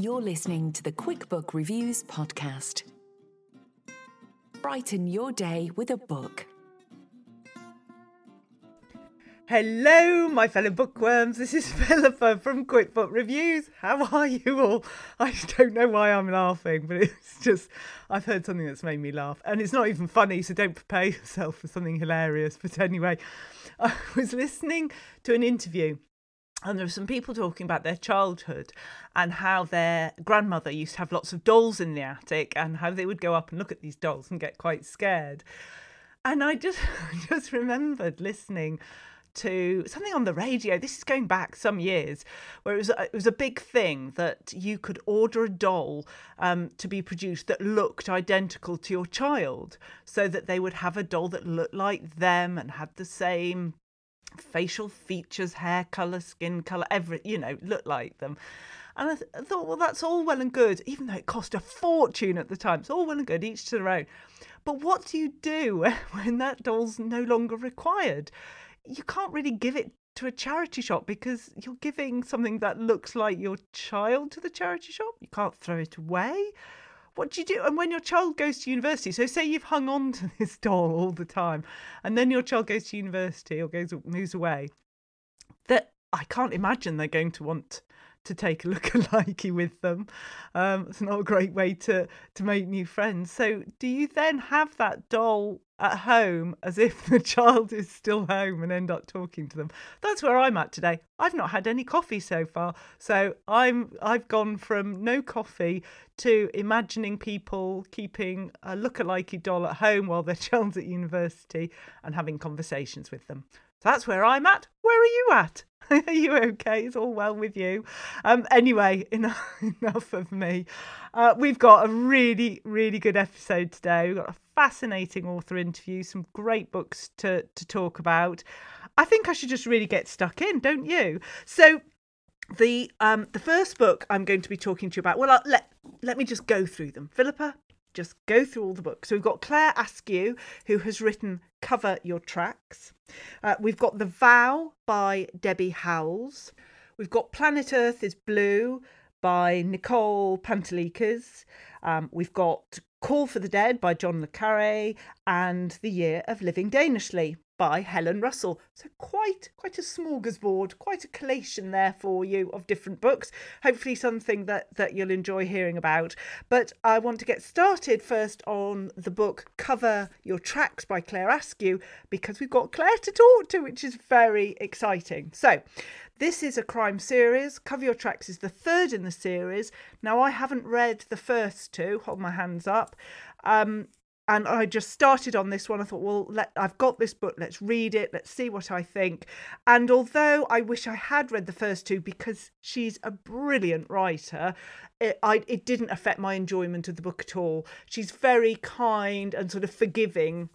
You're listening to the QuickBook Reviews podcast. Brighten your day with a book. Hello, my fellow bookworms. This is Philippa from QuickBook Reviews. How are you all? I don't know why I'm laughing, but it's just I've heard something that's made me laugh, and it's not even funny, so don't prepare yourself for something hilarious. But anyway, I was listening to an interview and there were some people talking about their childhood and how their grandmother used to have lots of dolls in the attic and how they would go up and look at these dolls and get quite scared. And I just just remembered listening to something on the radio. This is going back some years, where it was a, it was a big thing that you could order a doll um, to be produced that looked identical to your child, so that they would have a doll that looked like them and had the same facial features, hair color, skin color, every you know, look like them. And I, th- I, thought, well, that's all well and good, even though it cost a fortune at the time. It's all well and good, each to their own. But what do you do when that doll's no longer required? You can't really give it to a charity shop because you're giving something that looks like your child to the charity shop. You can't throw it away what do you do? And when your child goes to university, so say you've hung on to this doll all the time, and then your child goes to university or goes moves away, that I can't imagine they're going to want to take a look alikey with them. Um, it's not a great way to to make new friends. So, do you then have that doll at home as if the child is still home and end up talking to them? That's where I'm at today. I've not had any coffee so far, so I'm I've gone from no coffee to imagining people keeping a look-alikey doll at home while their child's at university and having conversations with them. So that's where I'm at. Where are you at? Are you okay? It's all well with you. Um, anyway, enough, enough of me. Uh, we've got a really, really good episode today. We've got a fascinating author interview, some great books to, to talk about. I think I should just really get stuck in, don't you? So the um the first book I'm going to be talking to you about. Well, I'll, let let me just go through them. Philippa, just go through all the books. So we've got Claire Askew, who has written Cover Your Tracks. Uh, we've got The Vow by Debbie Howells. We've got Planet Earth is Blue by Nicole Panteleakos. Um, we've got Call for the Dead by John Le Carre and The Year of Living Danishly by Helen Russell. So quite quite a smorgasbord, quite a collation there for you of different books. Hopefully something that that you'll enjoy hearing about. But I want to get started first on the book Cover Your Tracks by Claire Askew because we've got Claire to talk to, which is very exciting. So this is a crime series. Cover Your Tracks is the third in the series. Now, I haven't read the first two, hold my hands up. Um, and I just started on this one. I thought, well, let, I've got this book. Let's read it. Let's see what I think. And although I wish I had read the first two because she's a brilliant writer, it, I, it didn't affect my enjoyment of the book at all. She's very kind and sort of forgiving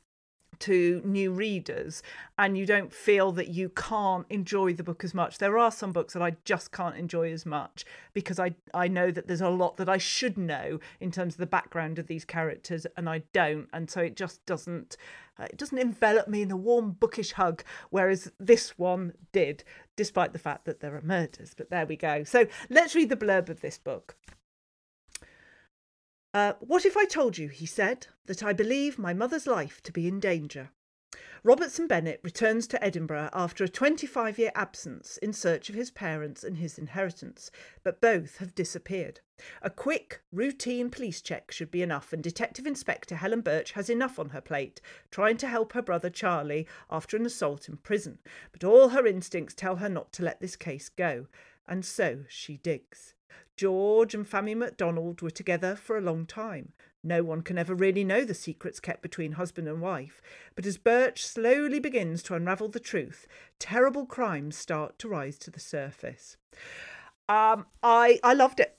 to new readers and you don't feel that you can't enjoy the book as much. There are some books that I just can't enjoy as much because I I know that there's a lot that I should know in terms of the background of these characters and I don't and so it just doesn't uh, it doesn't envelop me in a warm bookish hug whereas this one did despite the fact that there are murders but there we go. So let's read the blurb of this book. Uh, what if I told you, he said, that I believe my mother's life to be in danger? Robertson Bennett returns to Edinburgh after a 25 year absence in search of his parents and his inheritance, but both have disappeared. A quick, routine police check should be enough, and Detective Inspector Helen Birch has enough on her plate, trying to help her brother Charlie after an assault in prison. But all her instincts tell her not to let this case go, and so she digs. George and Fammy MacDonald were together for a long time. No one can ever really know the secrets kept between husband and wife, but as Birch slowly begins to unravel the truth, terrible crimes start to rise to the surface. Um, I I loved it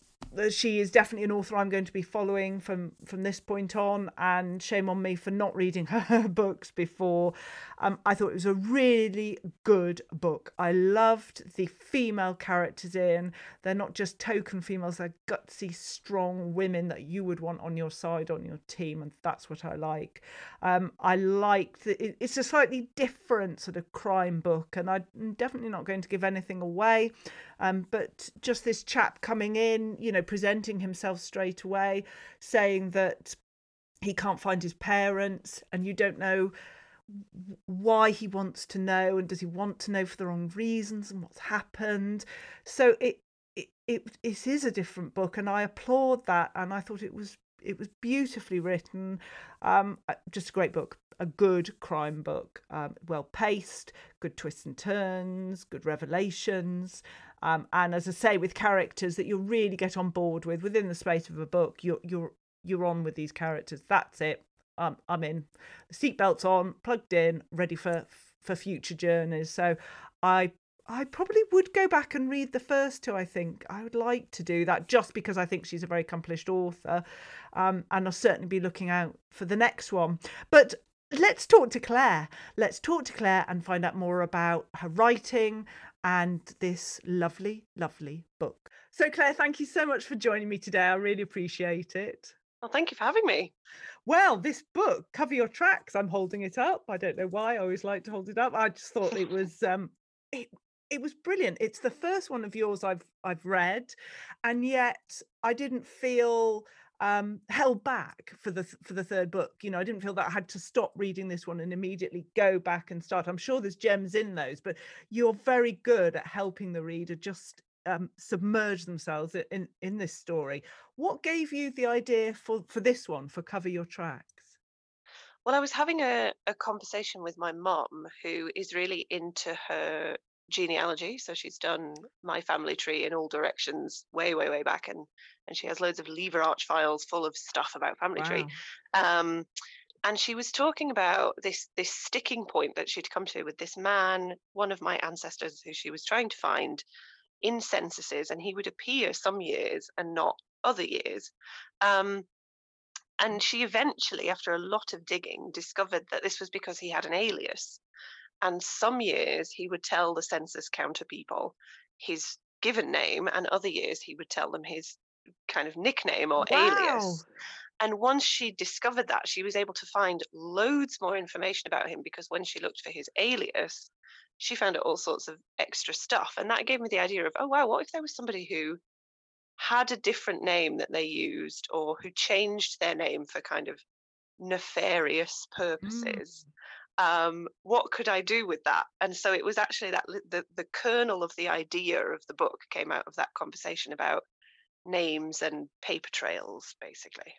she is definitely an author I'm going to be following from from this point on. And shame on me for not reading her books before. Um, I thought it was a really good book. I loved the female characters in. They're not just token females; they're gutsy, strong women that you would want on your side on your team, and that's what I like. Um, I like that it's a slightly different sort of crime book, and I'm definitely not going to give anything away. Um, but just this chap coming in, you know, presenting himself straight away, saying that he can't find his parents, and you don't know why he wants to know, and does he want to know for the wrong reasons, and what's happened. So it it it, it is a different book, and I applaud that, and I thought it was it was beautifully written, um, just a great book a good crime book, um, well paced, good twists and turns, good revelations, um, and as I say, with characters that you really get on board with within the space of a book, you're you're you're on with these characters. That's it. Um, I'm in. The seatbelt's on, plugged in, ready for for future journeys. So I I probably would go back and read the first two. I think I would like to do that just because I think she's a very accomplished author, um, and I'll certainly be looking out for the next one. But let's talk to Claire. Let's talk to Claire and find out more about her writing and this lovely, lovely book. So, Claire, thank you so much for joining me today. I really appreciate it. Well, thank you for having me. Well, this book, Cover Your Tracks, I'm holding it up. I don't know why. I always like to hold it up. I just thought it was um it it was brilliant. It's the first one of yours I've I've read, and yet I didn't feel um, held back for the for the third book. You know, I didn't feel that I had to stop reading this one and immediately go back and start. I'm sure there's gems in those, but you're very good at helping the reader just um, submerge themselves in in this story. What gave you the idea for for this one for cover your tracks? Well, I was having a, a conversation with my mum, who is really into her genealogy. So she's done my family tree in all directions, way, way, way back, and and she has loads of lever arch files full of stuff about family wow. tree. Um, and she was talking about this this sticking point that she'd come to with this man, one of my ancestors who she was trying to find in censuses, and he would appear some years and not other years. Um, and she eventually, after a lot of digging, discovered that this was because he had an alias. And some years he would tell the census counter people his given name, and other years he would tell them his kind of nickname or wow. alias. And once she discovered that, she was able to find loads more information about him because when she looked for his alias, she found all sorts of extra stuff. And that gave me the idea of, oh, wow, what if there was somebody who had a different name that they used or who changed their name for kind of nefarious purposes? Mm um, what could I do with that? And so it was actually that the, the kernel of the idea of the book came out of that conversation about names and paper trails, basically.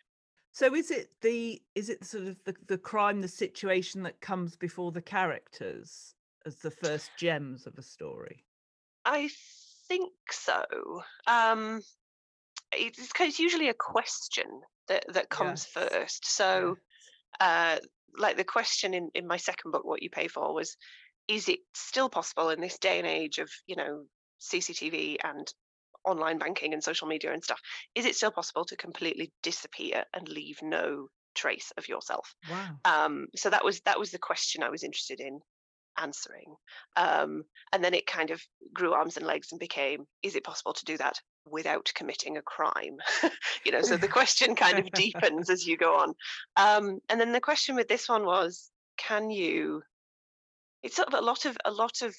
So is it the is it sort of the, the crime, the situation that comes before the characters as the first gems of a story? I think so. Um, it's, it's usually a question that that comes yes. first. So. Uh, like the question in, in my second book, What You Pay For, was is it still possible in this day and age of, you know, CCTV and online banking and social media and stuff, is it still possible to completely disappear and leave no trace of yourself? Wow. Um, so that was that was the question I was interested in answering. Um, and then it kind of grew arms and legs and became, is it possible to do that without committing a crime? you know, so the question kind of deepens as you go on. Um, and then the question with this one was, can you? It's sort of a lot of a lot of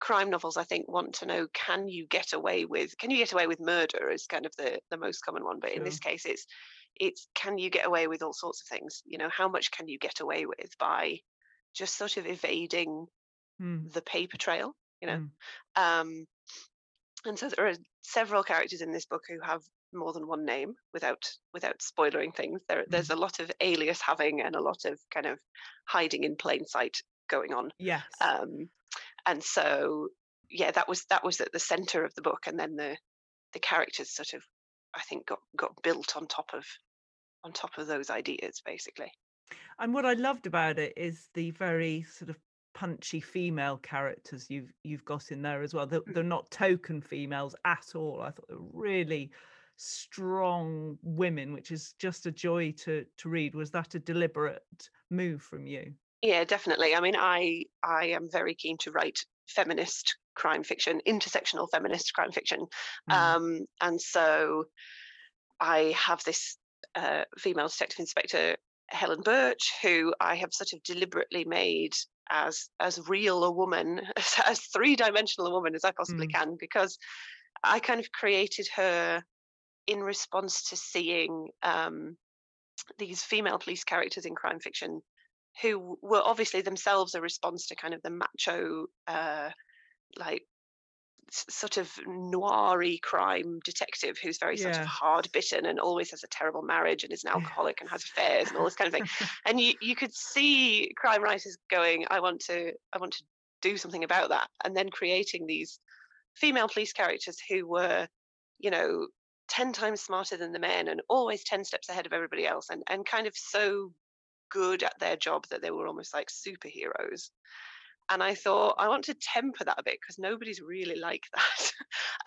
crime novels i think want to know can you get away with can you get away with murder is kind of the the most common one but sure. in this case it's it's can you get away with all sorts of things you know how much can you get away with by just sort of evading Mm. the paper trail, you know. Mm. Um, and so there are several characters in this book who have more than one name without without spoiling things. There, there's a lot of alias having and a lot of kind of hiding in plain sight going on. Yes. Um, and so yeah, that was that was at the center of the book, and then the the characters sort of I think got got built on top of on top of those ideas basically. And what I loved about it is the very sort of punchy female characters you've you've got in there as well. They're, Mm. they're not token females at all. I thought they were really strong women, which is just a joy to to read. Was that a deliberate move from you? Yeah, definitely. I mean, I I am very keen to write feminist crime fiction, intersectional feminist crime fiction, Mm. um, and so I have this uh, female detective inspector, Helen Birch, who I have sort of deliberately made as as real a woman, as, as three dimensional a woman as I possibly Mm. can, because I kind of created her in response to seeing um, these female police characters in crime fiction who were obviously themselves a response to kind of the macho uh like sort of noiry crime detective who's very sort of hard bitten and always has a terrible marriage and is an alcoholic and has affairs and all this kind of thing. And you you could see crime writers going i want to i want to do something about that and then creating these female police characters who were you know 10 times smarter than the men and always 10 steps ahead of everybody else and and kind of so good at their job that they were almost like superheroes and i thought i want to temper that a bit because nobody's really like that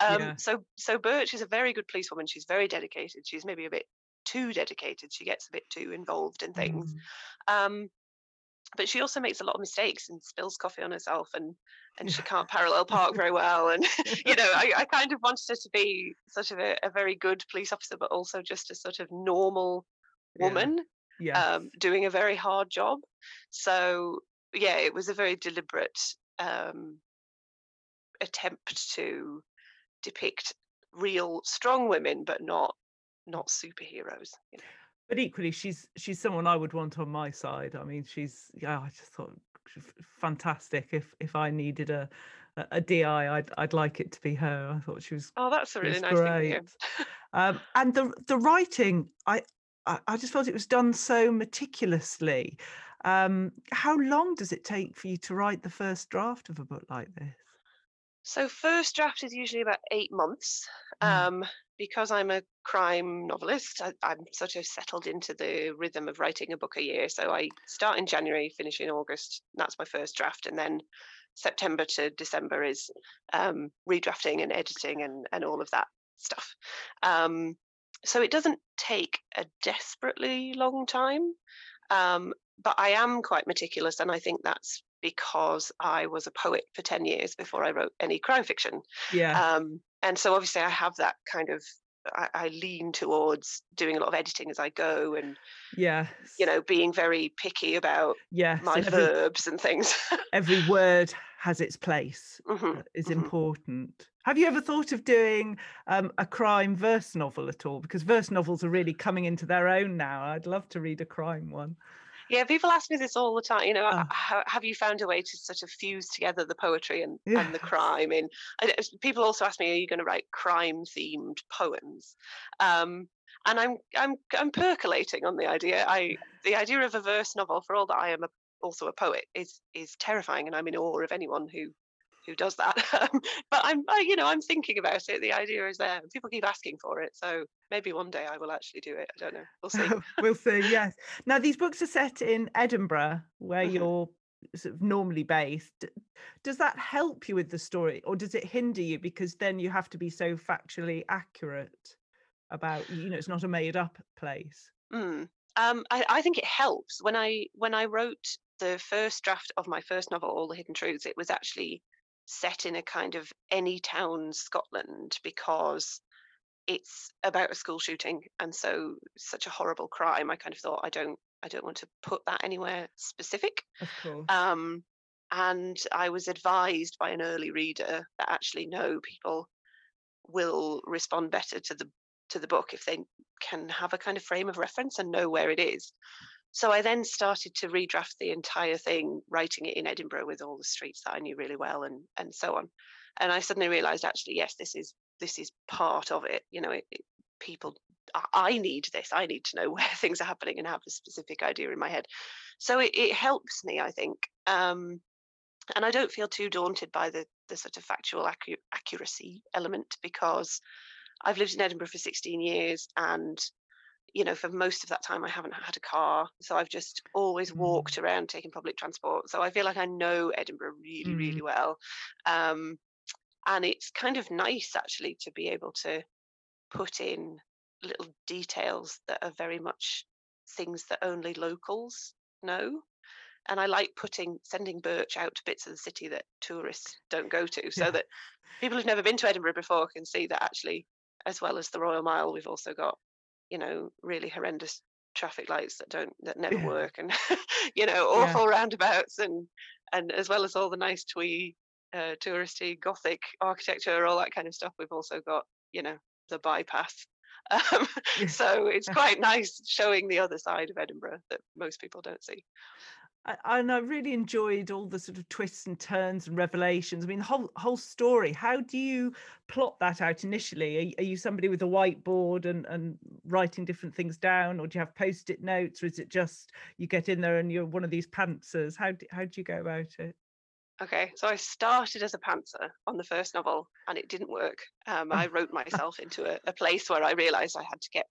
um, Yeah. so so birch is a very good policewoman she's very dedicated she's maybe a bit too dedicated she gets a bit too involved in things Mm. um, but she also makes a lot of mistakes and spills coffee on herself and and she can't parallel park very well and you know I, I kind of wanted her to be sort of a, a very good police officer but also just a sort of normal woman Yeah. um, doing a very hard job so yeah it was a very deliberate um, attempt to depict real strong women but not not superheroes you know? but equally she's she's someone i would want on my side i mean she's yeah i just thought fantastic if if i needed a a di i'd i'd like it to be her i thought she was oh that's a really nice thing great. um and the the writing i I, I just felt it was done so meticulously. Um, how long does it take for you to write the first draft of a book like this? So first draft is usually about eight months. Mm. Um, because I'm a crime novelist, I, I'm sort of settled into the rhythm of writing a book a year. So I start in January, finish in August. That's my first draft, and then September to December is um, redrafting and editing and and all of that stuff. Um, so it doesn't take a desperately long time, um, but I am quite meticulous, and I think that's because I was a poet for 10 years before I wrote any crime fiction. Yeah, Um, and so obviously I have that kind of, I, I lean towards doing a lot of editing as I go and, yeah, you know, being very picky about yeah. my every, verbs and things. every word has its place. Mhm, uh, Is mhm. important. Have you ever thought of doing um, a crime verse novel at all? Because verse novels are really coming into their own now. I'd love to read a crime one. Yeah, people ask me this all the time. You know, Oh. how, have you found a way to sort of fuse together the poetry and, and the crime? I people also ask me, are you going to write crime themed poems? Um, and I'm I'm I'm percolating on the idea. I the idea of a verse novel, for all that I am a, also a poet, is is terrifying, and I'm in awe of anyone who who does that. Um, but I'm I, you know I'm thinking about it. The idea is there. People keep asking for it, so maybe one day I will actually do it. I don't know. We'll see. we'll see. Yes. Now these books are set in Edinburgh, where Mhm. you're sort of normally based. Does that help you with the story, or does it hinder you because then you have to be so factually accurate about you know it's not a made up place? Mm. Um, I, I think it helps. When I when I wrote the first draft of my first novel, All the Hidden Truths, it was actually set in a kind of any town Scotland because it's about a school shooting and so such a horrible crime. I kind of thought I don't I don't want to put that anywhere specific. Um, and I was advised by an early reader that actually no people will respond better to the to the book if they can have a kind of frame of reference and know where it is. So I then started to redraft the entire thing, writing it in Edinburgh with all the streets that I knew really well and and so on. And I suddenly realised actually, yes, this is this is part of it. You know, it, it, people I need this. I need to know where things are happening and have a specific idea in my head. So it, it helps me, I think. Um, and I don't feel too daunted by the the sort of factual accu- accuracy element because I've lived in Edinburgh for 16 years and you know for most of that time I haven't had a car so I've just always mm. walked around taking public transport so I feel like I know Edinburgh really mm. really well um, and it's kind of nice actually to be able to put in little details that are very much things that only locals know and I like putting sending Birch out to bits of the city that tourists don't go to, so yeah. that people who've never been to Edinburgh before can see that actually, as well as the Royal Mile, we've also got, you know, really horrendous traffic lights that don't that never yeah. work, and you know, awful yeah. roundabouts, and and as well as all the nice twee, uh, touristy Gothic architecture, all that kind of stuff, we've also got, you know, the bypass um, so it's quite nice showing the other side of Edinburgh that most people don't see and I really enjoyed all the sort of twists and turns and revelations. I mean, the whole whole story. How do you plot that out initially? Are, are, you somebody with a whiteboard and and writing different things down, or do you have post-it notes, or is it just you get in there and you're one of these pantsers? How do, how do you go about it? Okay, so I started as a pantser on the first novel, and it didn't work. Um, I wrote myself into a, a place where I realised I had to get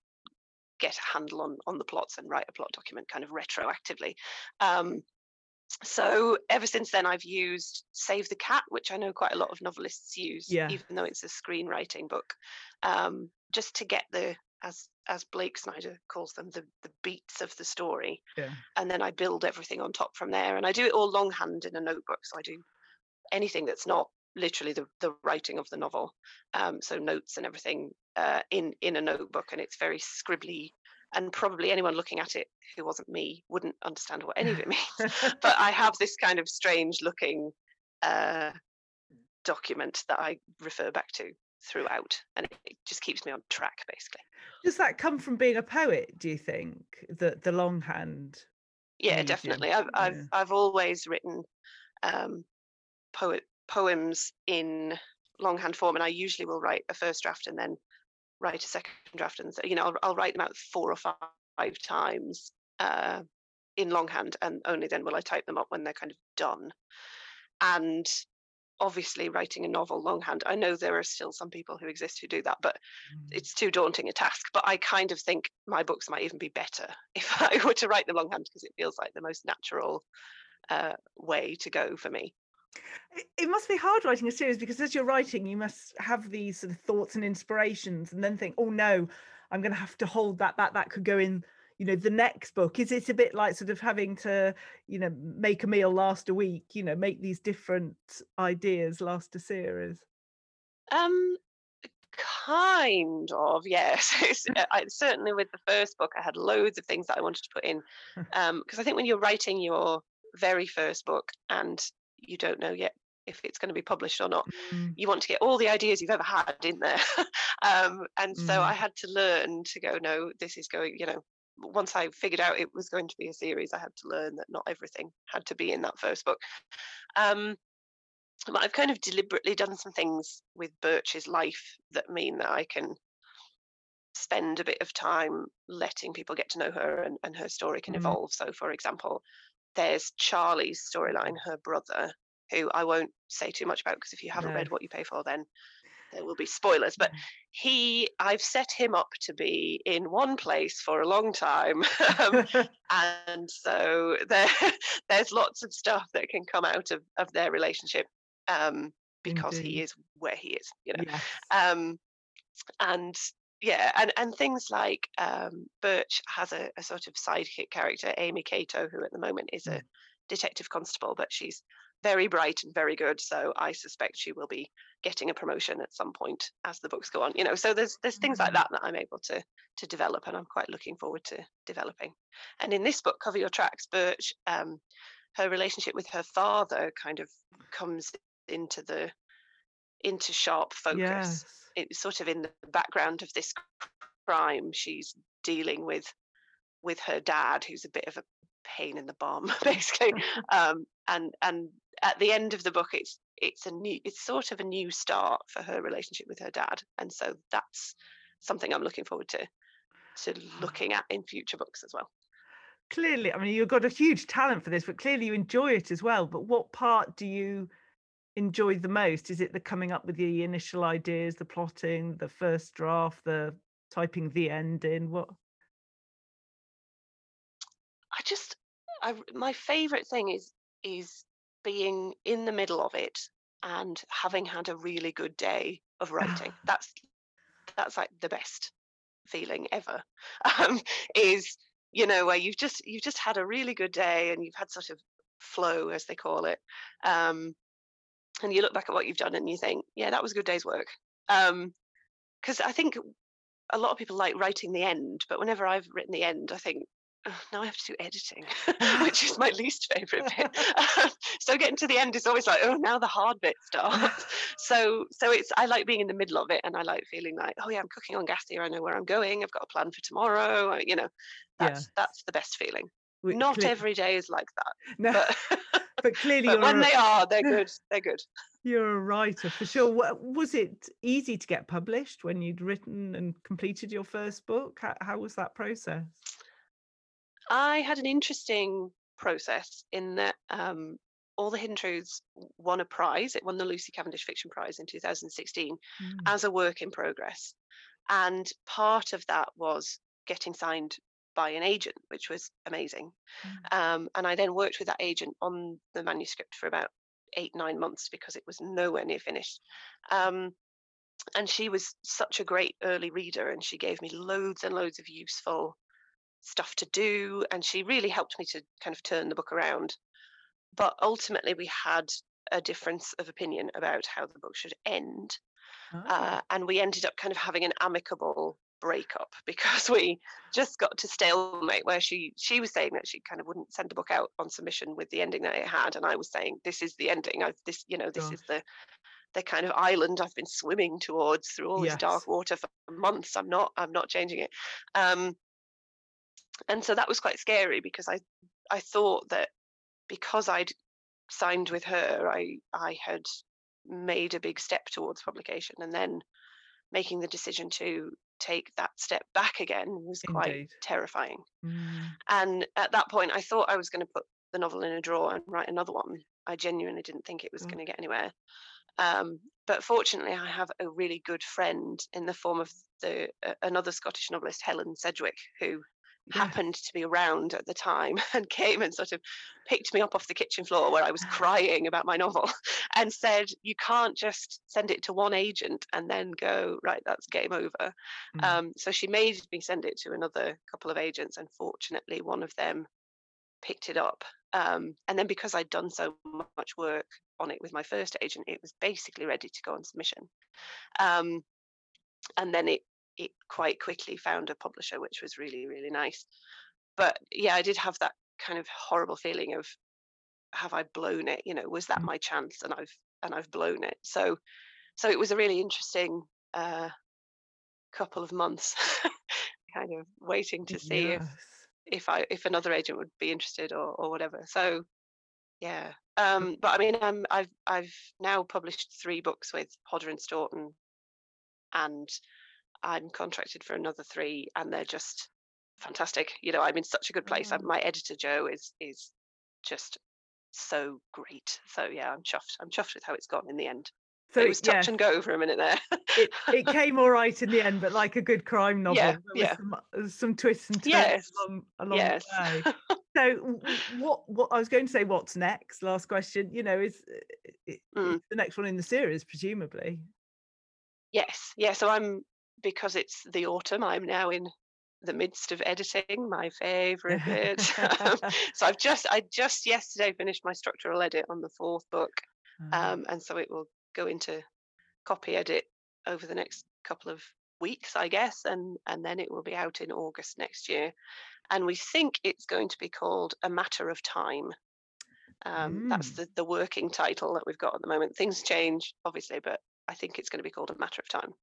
get a handle on on the plots and write a plot document kind of retroactively. Um, so ever since then, I've used Save the Cat, which I know quite a lot of novelists use, yeah. even though it's a screenwriting book, um, just to get the as as Blake Snyder calls them the the beats of the story, yeah. and then I build everything on top from there. And I do it all longhand in a notebook, so I do anything that's not literally the, the writing of the novel um, so notes and everything uh, in in a notebook and it's very scribbly and probably anyone looking at it who wasn't me wouldn't understand what any of it means but i have this kind of strange looking uh, document that i refer back to throughout and it just keeps me on track basically does that come from being a poet do you think the the longhand yeah medium? definitely i've yeah. i've i've always written um poet poems in longhand form and i usually will write a first draft and then write a second draft and so you know I'll, I'll write them out four or five times uh, in longhand and only then will I type them up when they're kind of done and obviously writing a novel longhand I know there are still some people who exist who do that but mm. it's too daunting a task but I kind of think my books might even be better if I were to write them longhand because it feels like the most natural uh, way to go for me it must be hard writing a series because as you're writing, you must have these sort of thoughts and inspirations, and then think, "Oh no, I'm going to have to hold that back. That could go in, you know, the next book." Is it a bit like sort of having to, you know, make a meal last a week? You know, make these different ideas last a series. Um, kind of yes. Uh, I, certainly with the first book, I had loads of things that I wanted to put in, um, because I think when you're writing your very first book and you don't know yet if it's going to be published or not. Mm. You want to get all the ideas you've ever had in there. um, and mm. so I had to learn to go, no, this is going, you know, once I figured out it was going to be a series, I had to learn that not everything had to be in that first book. Um, but I've kind of deliberately done some things with Birch's life that mean that I can spend a bit of time letting people get to know her and, and her story can mm. evolve. So, for example, there's Charlie's storyline, her brother, who I won't say too much about because if you haven't no. read What You Pay For, then there will be spoilers. But he, I've set him up to be in one place for a long time, um, and so there, there's lots of stuff that can come out of of their relationship um, because Indeed. he is where he is, you know. Yes. Um, and yeah, and, and things like um, Birch has a, a, sort of sidekick character, Amy Kato, who at the moment is a mm. detective constable, but she's very bright and very good. So I suspect she will be getting a promotion at some point as the books go on. You know, so there's there's things like mm. that that I'm able to to develop, and I'm quite looking forward to developing. And in this book, Cover Your Tracks, Birch, um, her relationship with her father kind of comes into the into sharp focus. Yes it's sort of in the background of this crime she's dealing with with her dad who's a bit of a pain in the bum, basically. um, and and at the end of the book, it's it's a new, it's sort of a new start for her relationship with her dad, and so that's something I'm looking forward to to looking at in future books as well. Clearly, I mean, you've got a huge talent for this, but clearly you enjoy it as well. But what part do you enjoy the most? Is it the coming up with the initial ideas, the plotting, the first draft, the typing the end in? What? I just, I my favorite thing is is being in the middle of it and having had a really good day of writing. that's that's like the best feeling ever. Um, is you know where you've just you've just had a really good day and you've had sort of flow as they call it um, and you look back at what you've done and you think yeah that was a good day's work because um, i think a lot of people like writing the end but whenever i've written the end i think now I have to do editing, which is my least favorite bit. so getting to the end is always like, oh, now the hard bit starts. so, so it's I like being in the middle of it, and I like feeling like, oh yeah, I'm cooking on gas here. I know where I'm going. I've got a plan for tomorrow. You know, that's yeah. that's the best feeling. Not every day is like that. No. But, but clearly, but when a, they are, they're good. They're good. You're a writer for sure. Was it easy to get published when you'd written and completed your first book? How, how was that process? I had an interesting process in that um, all the Hidden Truths won a prize. It won the Lucy Cavendish Fiction Prize in 2016 mm. as a work in progress. And part of that was getting signed by an agent, which was amazing. Mm. Um, and I then worked with that agent on the manuscript for about eight, nine months because it was nowhere near finished. Um, and she was such a great early reader, and she gave me loads and loads of useful stuff to do. And she really helped me to kind of turn the book around. But ultimately, we had a difference of opinion about how the book should end. Oh. Uh, and we ended up kind of having an amicable breakup because we just got to stalemate where she she was saying that she kind of wouldn't send the book out on submission with the ending that it had and i was saying this is the ending i've this you know this Gosh. is the the kind of island i've been swimming towards through all yes. this dark water for months i'm not i'm not changing it um and so that was quite scary because I I thought that because I'd signed with her, I I had made a big step towards publication, and then making the decision to take that step back again was quite Indeed. terrifying. Mm. And at that point, I thought I was going to put the novel in a drawer and write another one. I genuinely didn't think it was mm. going to get anywhere. Um, but fortunately, I have a really good friend in the form of the uh, another Scottish novelist, Helen Sedgwick, who happened to be around at the time and came and sort of picked me up off the kitchen floor where I was crying about my novel and said, You can't just send it to one agent and then go, right, that's game over. Mm. Um, so she made me send it to another couple of agents, and fortunately, one of them picked it up. Um, and then because I'd done so much work on it with my first agent, it was basically ready to go on submission. Um, and then it it quite quickly found a publisher, which was really, really nice. But yeah, I did have that kind of horrible feeling of have I blown it? You know, was that mm. my chance? And I've and I've blown it. So so it was a really interesting uh, couple of months, kind of waiting to see yes. if if I if another agent would be interested or or whatever. So yeah. Um, but I mean, I'm, I've I've now published three books with Hodder and Stoughton, and I'm contracted for another three, and they're just fantastic. You know, I'm in such a good place. Mm. My editor Joe is is just so great. So yeah, I'm chuffed. I'm chuffed with how it's gone in the end. So it was touch yeah. and go for a minute there. it, it came all right in the end, but like a good crime novel, yeah, yeah. Some, uh, some, twists and turns yes. along, along yes. the way. so what what I was going to say, what's next? Last question. You know, is uh, mm. the next one in the series, presumably? Yes, yeah. So I'm because it's the autumn, I'm now in the midst of editing my favorite bit. so I've just I just yesterday finished my structural edit on the fourth book, uh-huh. um, and so it will go into copy edit over the next couple of weeks, I guess, and and then it will be out in August next year, and we think it's going to be called A Matter of Time. Um, mm. That's the the working title that we've got at the moment. Things change, obviously, but I think it's going to be called A Matter of Time.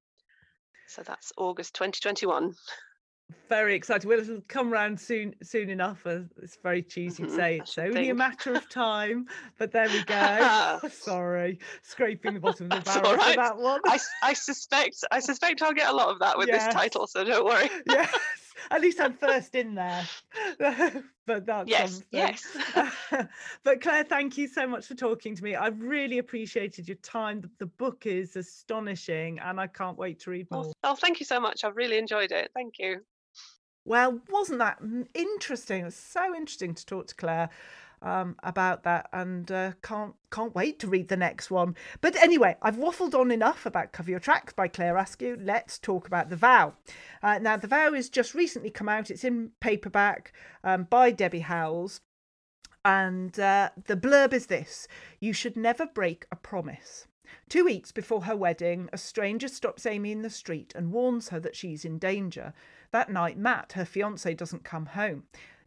So that's August 2021. Very exciting. Well, it'll come round soon, soon enough. Uh, it's very cheesy to Mhm, say it's only a matter of time, but there we go. Sorry, scraping the bottom of the barrel all for right. that one. I, I suspect I suspect I'll get a lot of that with Yes. this title, so don't worry. yes, at least I'm first in there. but that's Yes, something. yes. but Claire, thank you so much for talking to me. I've really appreciated your time. The, book is astonishing, and I can't wait to read oh, more. Oh, oh, thank you so much. I've really enjoyed it. Thank you. Well, wasn't that interesting? It was so interesting to talk to Claire um, about that, and uh, can't can't wait to read the next one. But anyway, I've waffled on enough about Cover Your Tracks by Claire Askew. Let's talk about The Vow. Uh, now, The Vow has just recently come out. It's in paperback um, by Debbie Howells. And uh, the blurb is this You should never break a promise. Two weeks before her wedding, a stranger stops Amy in the street and warns her that she's in danger. That night, Matt, her fiance, doesn't come home.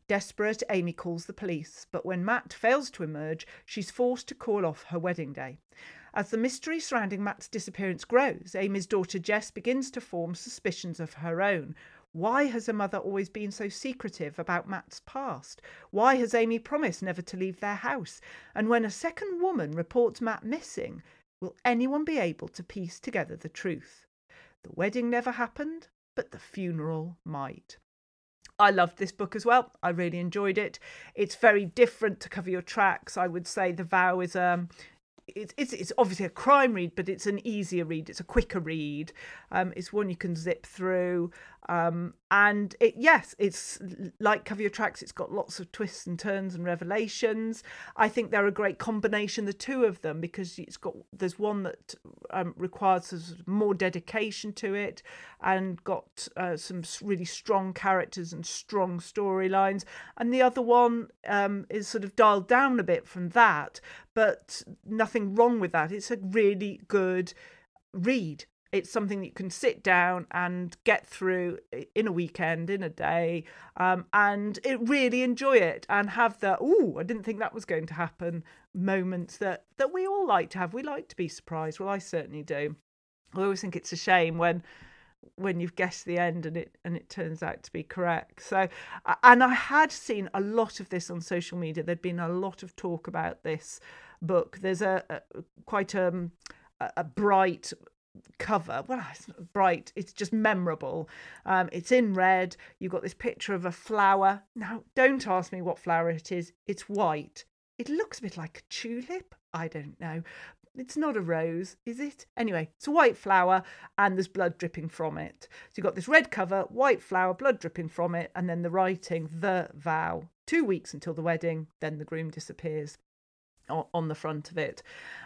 Desperate, Amy calls the police, but when Matt fails to emerge, she's forced to call off her wedding day. As the mystery surrounding Matt's disappearance grows, Amy's daughter Jess begins to form suspicions of her own. Why has her mother always been so secretive about Matt's past? Why has Amy promised never to leave their house? And when a second woman reports Matt missing, will anyone be able to piece together the truth? The wedding never happened, but the funeral might. I loved this book as well. I really enjoyed it. It's very different to cover your tracks. I would say The Vow is um it's it's, it's obviously a crime read, but it's an easier read. It's a quicker read. Um, it's one you can zip through. Um, and it yes, it's like cover your tracks. It's got lots of twists and turns and revelations. I think they're a great combination, the two of them, because it's got there's one that um, requires more dedication to it, and got uh, some really strong characters and strong storylines, and the other one um, is sort of dialed down a bit from that, but nothing wrong with that. It's a really good read. It's something that you can sit down and get through in a weekend, in a day, um, and it really enjoy it and have the "oh, I didn't think that was going to happen" moments that that we all like to have. We like to be surprised. Well, I certainly do. I always think it's a shame when when you've guessed the end and it and it turns out to be correct. So, and I had seen a lot of this on social media. There'd been a lot of talk about this book. There's a, a quite um, a, a bright cover. Well, it's bright. It's just memorable. Um, it's in red. You've got this picture of a flower. Now, don't ask me what flower it is. It's white. It looks a bit like a tulip. I don't know. It's not a rose, is it? Anyway, it's a white flower and there's blood dripping from it. So you've got this red cover, white flower, blood dripping from it, and then the writing, the vow. Two weeks until the wedding, then the groom disappears on the front of it.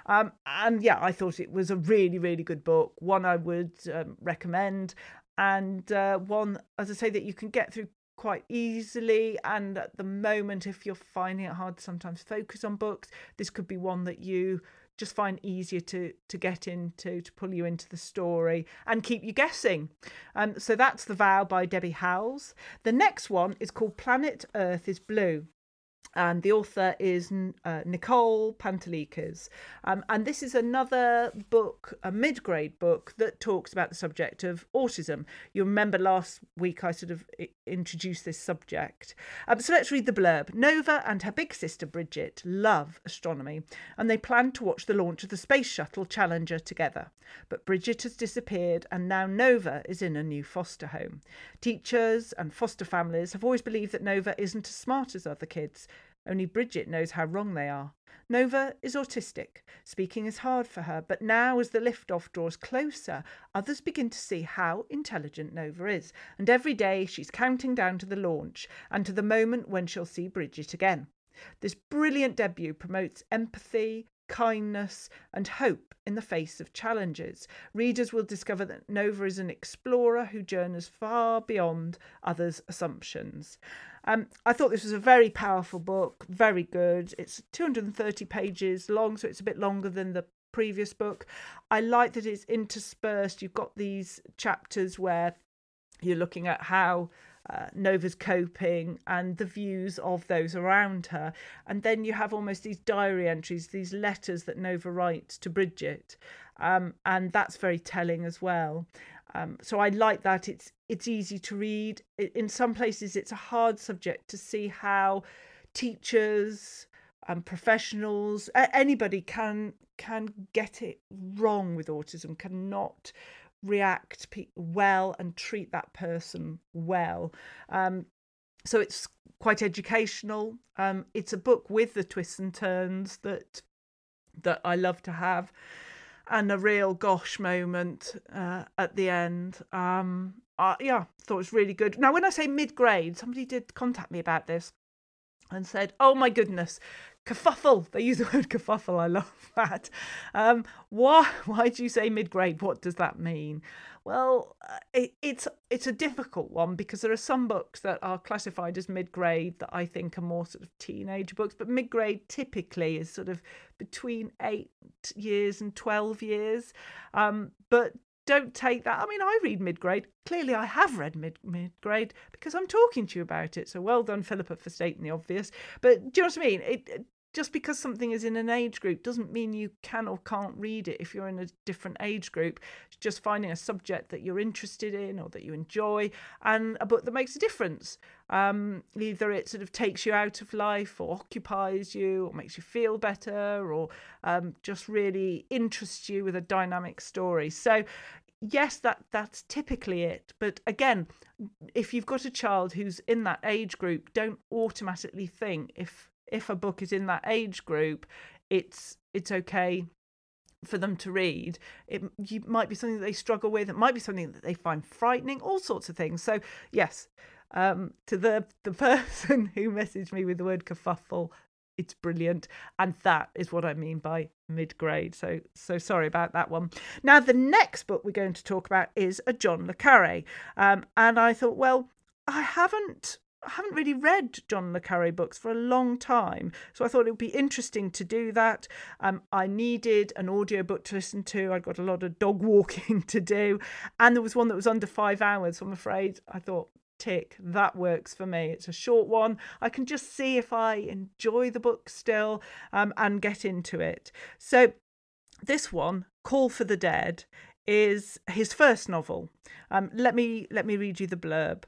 Um, and yeah, I thought it was a really, really good book, one I would um, recommend, and uh, one, as I say, that you can get through quite easily. And at the moment, if you're finding it hard to sometimes focus on books, this could be one that you just find easier to to get into to pull you into the story and keep you guessing um so that's the vow by debbie howells the next one is called planet earth is blue and the author is uh, Nicole Panteleakos. Um, and this is another book, a mid grade book, that talks about the subject of autism. You remember last week I sort of introduced this subject. Um, so let's read the blurb. Nova and her big sister Bridget love astronomy, and they plan to watch the launch of the space shuttle Challenger together. But Bridget has disappeared, and now Nova is in a new foster home. Teachers and foster families have always believed that Nova isn't as smart as other kids. Only Bridget knows how wrong they are. Nova is autistic. Speaking is hard for her, but now as the liftoff draws closer, others begin to see how intelligent Nova is, and every day she's counting down to the launch and to the moment when she'll see Bridget again. This brilliant debut promotes empathy, kindness, and hope in the face of challenges. Readers will discover that Nova is an explorer who journeys far beyond others' assumptions. Um, I thought this was a very powerful book, very good. It's 230 pages long, so it's a bit longer than the previous book. I like that it's interspersed. You've got these chapters where you're looking at how uh, Nova's coping and the views of those around her. And then you have almost these diary entries, these letters that Nova writes to Bridget. Um, and that's very telling as well. Um, so I like that it's it's easy to read. In some places, it's a hard subject to see how teachers and professionals, anybody can can get it wrong with autism, cannot react well and treat that person well. Um, so it's quite educational. Um, it's a book with the twists and turns that that I love to have, and a real gosh moment uh, at the end. Um, yeah, thought it was really good. Now, when I say mid grade, somebody did contact me about this and said, "Oh my goodness, kerfuffle. They use the word kerfuffle. I love that. Um, why? Why do you say mid grade? What does that mean? Well, uh, it, it's it's a difficult one because there are some books that are classified as mid grade that I think are more sort of teenage books, but mid grade typically is sort of between eight years and twelve years. Um, but don't take that. I mean, I read mid grade. Clearly, I have read mid grade because I'm talking to you about it. So well done, Philippa, for stating the obvious. But do you know what I mean? It, just because something is in an age group doesn't mean you can or can't read it if you're in a different age group. Just finding a subject that you're interested in or that you enjoy and a book that makes a difference. Um, either it sort of takes you out of life or occupies you or makes you feel better or um, just really interests you with a dynamic story. So, yes, that that's typically it. But again, if you've got a child who's in that age group, don't automatically think if if a book is in that age group, it's it's okay for them to read. It you, might be something that they struggle with. It might be something that they find frightening. All sorts of things. So yes, um, to the the person who messaged me with the word kerfuffle, it's brilliant, and that is what I mean by mid grade. So so sorry about that one. Now the next book we're going to talk about is a John le Carre, um, and I thought, well, I haven't I haven't really read John le Carre books for a long time, so I thought it would be interesting to do that. Um, I needed an audiobook to listen to. I'd got a lot of dog walking to do, and there was one that was under five hours. So I'm afraid I thought, tick, that works for me. It's a short one. I can just see if I enjoy the book still um, and get into it. So this one, Call for the Dead, is his first novel. Um, let me let me read you the blurb.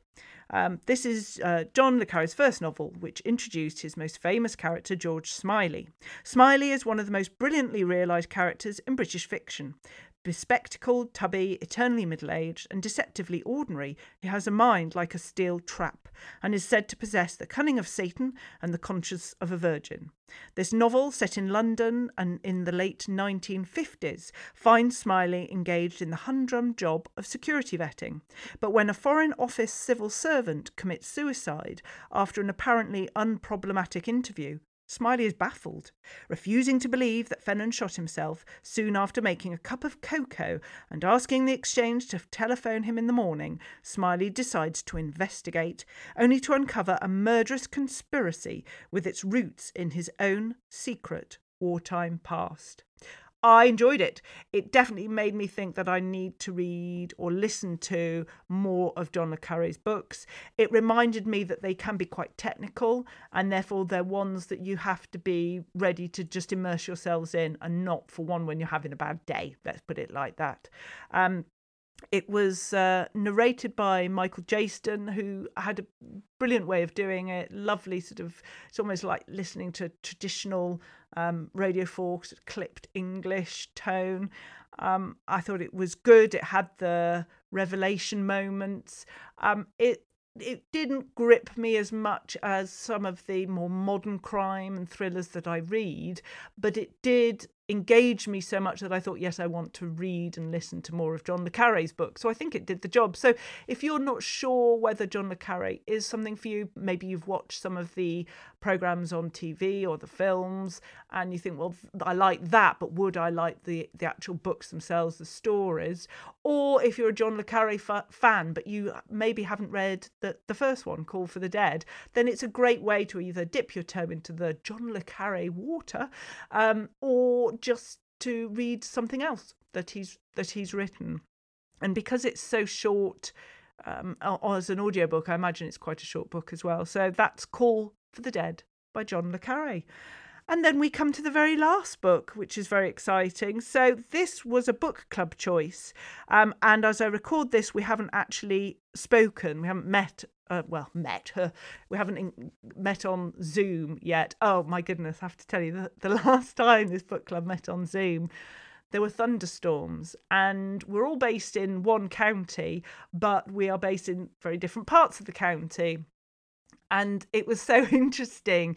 Um, this is uh, John le Carre's first novel, which introduced his most famous character, George Smiley. Smiley is one of the most brilliantly realised characters in British fiction. Bespectacled, tubby, eternally middle aged, and deceptively ordinary, he has a mind like a steel trap, and is said to possess the cunning of Satan and the conscience of a virgin. This novel, set in London and in the late 1950s, finds Smiley engaged in the humdrum job of security vetting. But when a Foreign Office civil servant commits suicide after an apparently unproblematic interview, Smiley is baffled, refusing to believe that Fenton shot himself soon after making a cup of cocoa and asking the exchange to telephone him in the morning. Smiley decides to investigate, only to uncover a murderous conspiracy with its roots in his own secret wartime past. I enjoyed it. It definitely made me think that I need to read or listen to more of John le books. It reminded me that they can be quite technical and therefore they're ones that you have to be ready to just immerse yourselves in and not for one when you're having a bad day. Let's put it like that. Um, it was uh, narrated by Michael Jayston, who had a brilliant way of doing it. Lovely, sort of, it's almost like listening to traditional um, Radio 4 clipped English tone. Um, I thought it was good. It had the revelation moments. Um, it it didn't grip me as much as some of the more modern crime and thrillers that I read, but it did engaged me so much that I thought, yes, I want to read and listen to more of John le Carre's book. So I think it did the job. So if you're not sure whether John le Carre is something for you, maybe you've watched some of the programs on TV or the films, and you think, well, I like that, but would I like the the actual books themselves, the stories? Or if you're a John le Carre fa- fan, but you maybe haven't read the the first one, Call for the Dead, then it's a great way to either dip your toe into the John le Carre water, um, or just to read something else that he's that he's written. And because it's so short, um, as an audiobook, I imagine it's quite a short book as well. So that's Call for the Dead by John le Carre. And then we come to the very last book, which is very exciting. So, this was a book club choice. Um, and as I record this, we haven't actually spoken, we haven't met. Uh, well, met her. We haven't in- met on Zoom yet. Oh my goodness! I have to tell you, the, the last time this book club met on Zoom, there were thunderstorms, and we're all based in one county, but we are based in very different parts of the county. And it was so interesting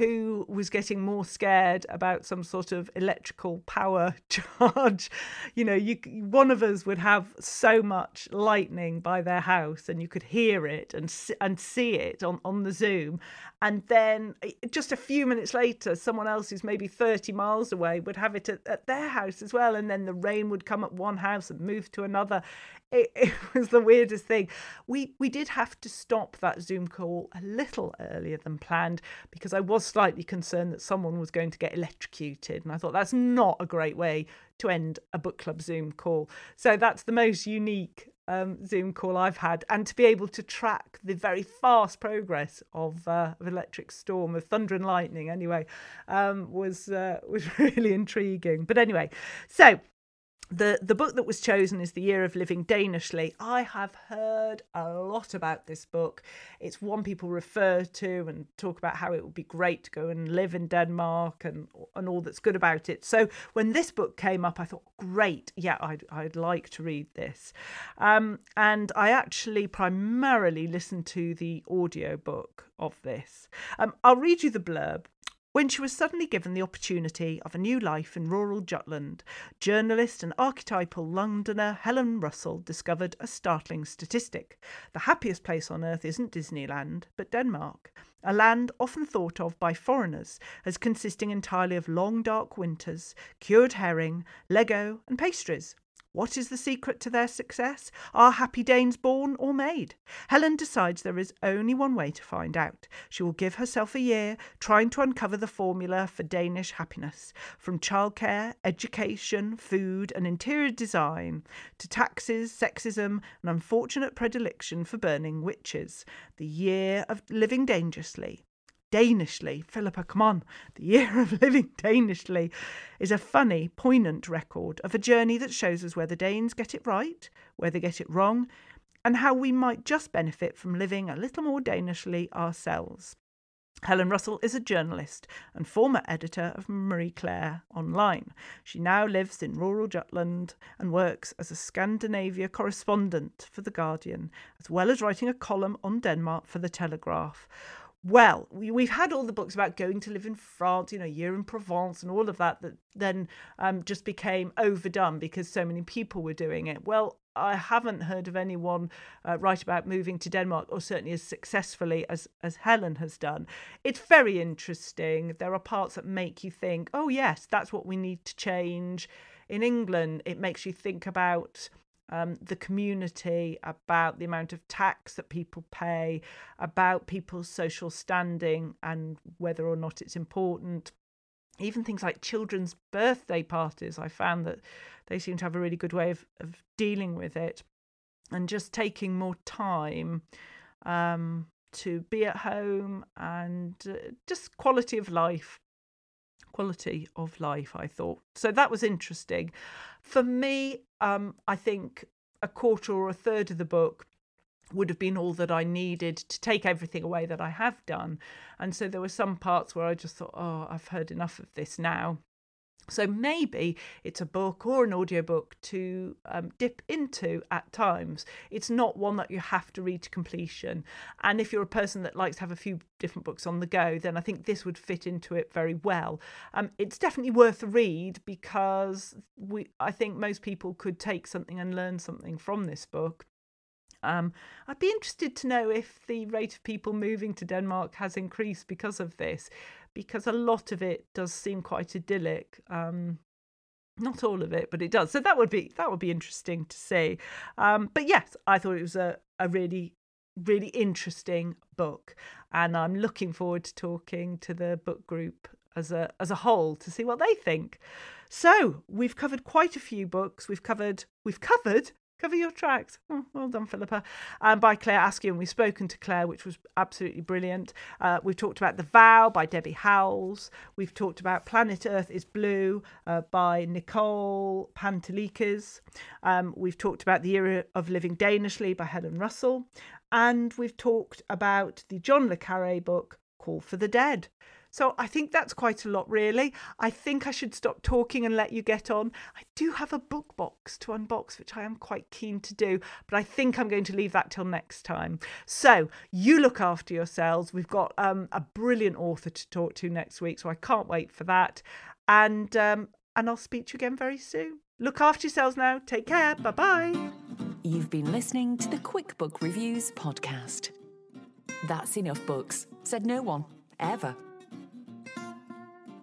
who was getting more scared about some sort of electrical power charge. You know, you one of us would have so much lightning by their house, and you could hear it and and see it on on the Zoom, and then just a few minutes later, someone else who's maybe thirty miles away would have it at, at their house as well, and then the rain would come at one house and move to another. It, it was the weirdest thing. We we did have to stop that Zoom call a little earlier than planned because I was slightly concerned that someone was going to get electrocuted. And I thought that's not a great way to end a book club Zoom call. So that's the most unique um, Zoom call I've had, and to be able to track the very fast progress of, uh, Electric Storm, of Thunder and Lightning, anyway, um, was uh, was really intriguing. But anyway, so the the book that was chosen is the year of living danishly. I have heard a lot about this book. It's one people refer to and talk about how it would be great to go and live in denmark and and all that's good about it. So when this book came up i thought great. Yeah i'd, I'd like to read this. Um, and i actually primarily listened to the audio book of this. Um, i'll read you the blurb when she was suddenly given the opportunity of a new life in rural Jutland, journalist and archetypal Londoner Helen Russell discovered a startling statistic. The happiest place on earth isn't Disneyland, but Denmark, a land often thought of by foreigners as consisting entirely of long dark winters, cured herring, Lego, and pastries. What is the secret to their success? Are happy Danes born or made? Helen decides there is only one way to find out. She will give herself a year trying to uncover the formula for Danish happiness, from childcare, education, food, and interior design, to taxes, sexism, and unfortunate predilection for burning witches. The year of living dangerously. Danishly. Philippa, come on. The Year of Living Danishly is a funny, poignant record of a journey that shows us where the Danes get it right, where they get it wrong, and how we might just benefit from living a little more Danishly ourselves. Helen Russell is a journalist and former editor of Marie Claire Online. She now lives in rural Jutland and works as a Scandinavia correspondent for The Guardian, as well as writing a column on Denmark for The Telegraph. Well, we, we've had all the books about going to live in France, you know, year in Provence and all of that, that then um, just became overdone because so many people were doing it. Well, I haven't heard of anyone uh, write about moving to Denmark, or certainly as successfully as as Helen has done. It's very interesting. There are parts that make you think, oh yes, that's what we need to change. In England, it makes you think about um, the community, about the amount of tax that people pay, about people's social standing and whether or not it's important. Even things like children's birthday parties, I found that they seem to have a really good way of, of dealing with it and just taking more time um, to be at home and uh, just quality of life quality of life, I thought. So that was interesting. For me, um, I think a quarter or a third of the book would have been all that I needed to take everything away that I have done. And so there were some parts where I just thought, oh, I've heard enough of this now. So maybe it's a book or an audiobook to um, dip into at times. It's not one that you have to read to completion. And if you're a person that likes to have a few different books on the go, then I think this would fit into it very well. Um, it's definitely worth a read because we, I think most people could take something and learn something from this book. Um, I'd be interested to know if the rate of people moving to Denmark has increased because of this because a lot of it does seem quite idyllic. Um, not all of it, but it does. So that would be that would be interesting to see. Um, but yes, I thought it was a, a really really interesting book, and I'm looking forward to talking to the book group as a as a whole to see what they think. So we've covered quite a few books. We've covered we've covered Cover your tracks. Oh, well done, Philippa. And by Claire Askew, and we've spoken to Claire, which was absolutely brilliant. Uh, we've talked about The Vow by Debbie Howells. We've talked about Planet Earth is Blue uh, by Nicole Panteleakos. Um, we've talked about The Year of Living Danishly by Helen Russell. And we've talked about the John Le Carre book, Call for the Dead. So I think that's quite a lot, really. I think I should stop talking and let you get on. I do have a book box to unbox, which I am quite keen to do, but I think I'm going to leave that till next time. So you look after yourselves. We've got um, a brilliant author to talk to next week, so I can't wait for that. And um, and I'll speak to you again very soon. Look after yourselves now. Take care. Bye bye. You've been listening to the Quick Book Reviews podcast. That's enough books, said no one, ever.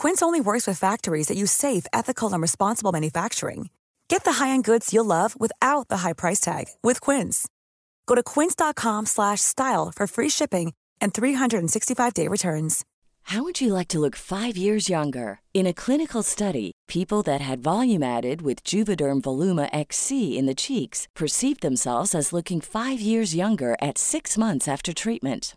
Quince only works with factories that use safe, ethical, and responsible manufacturing. Get the high-end goods you'll love without the high price tag with Quince. Go to quince.com/style for free shipping and 365-day returns. How would you like to look 5 years younger? In a clinical study, people that had volume added with Juvederm Voluma XC in the cheeks perceived themselves as looking 5 years younger at 6 months after treatment.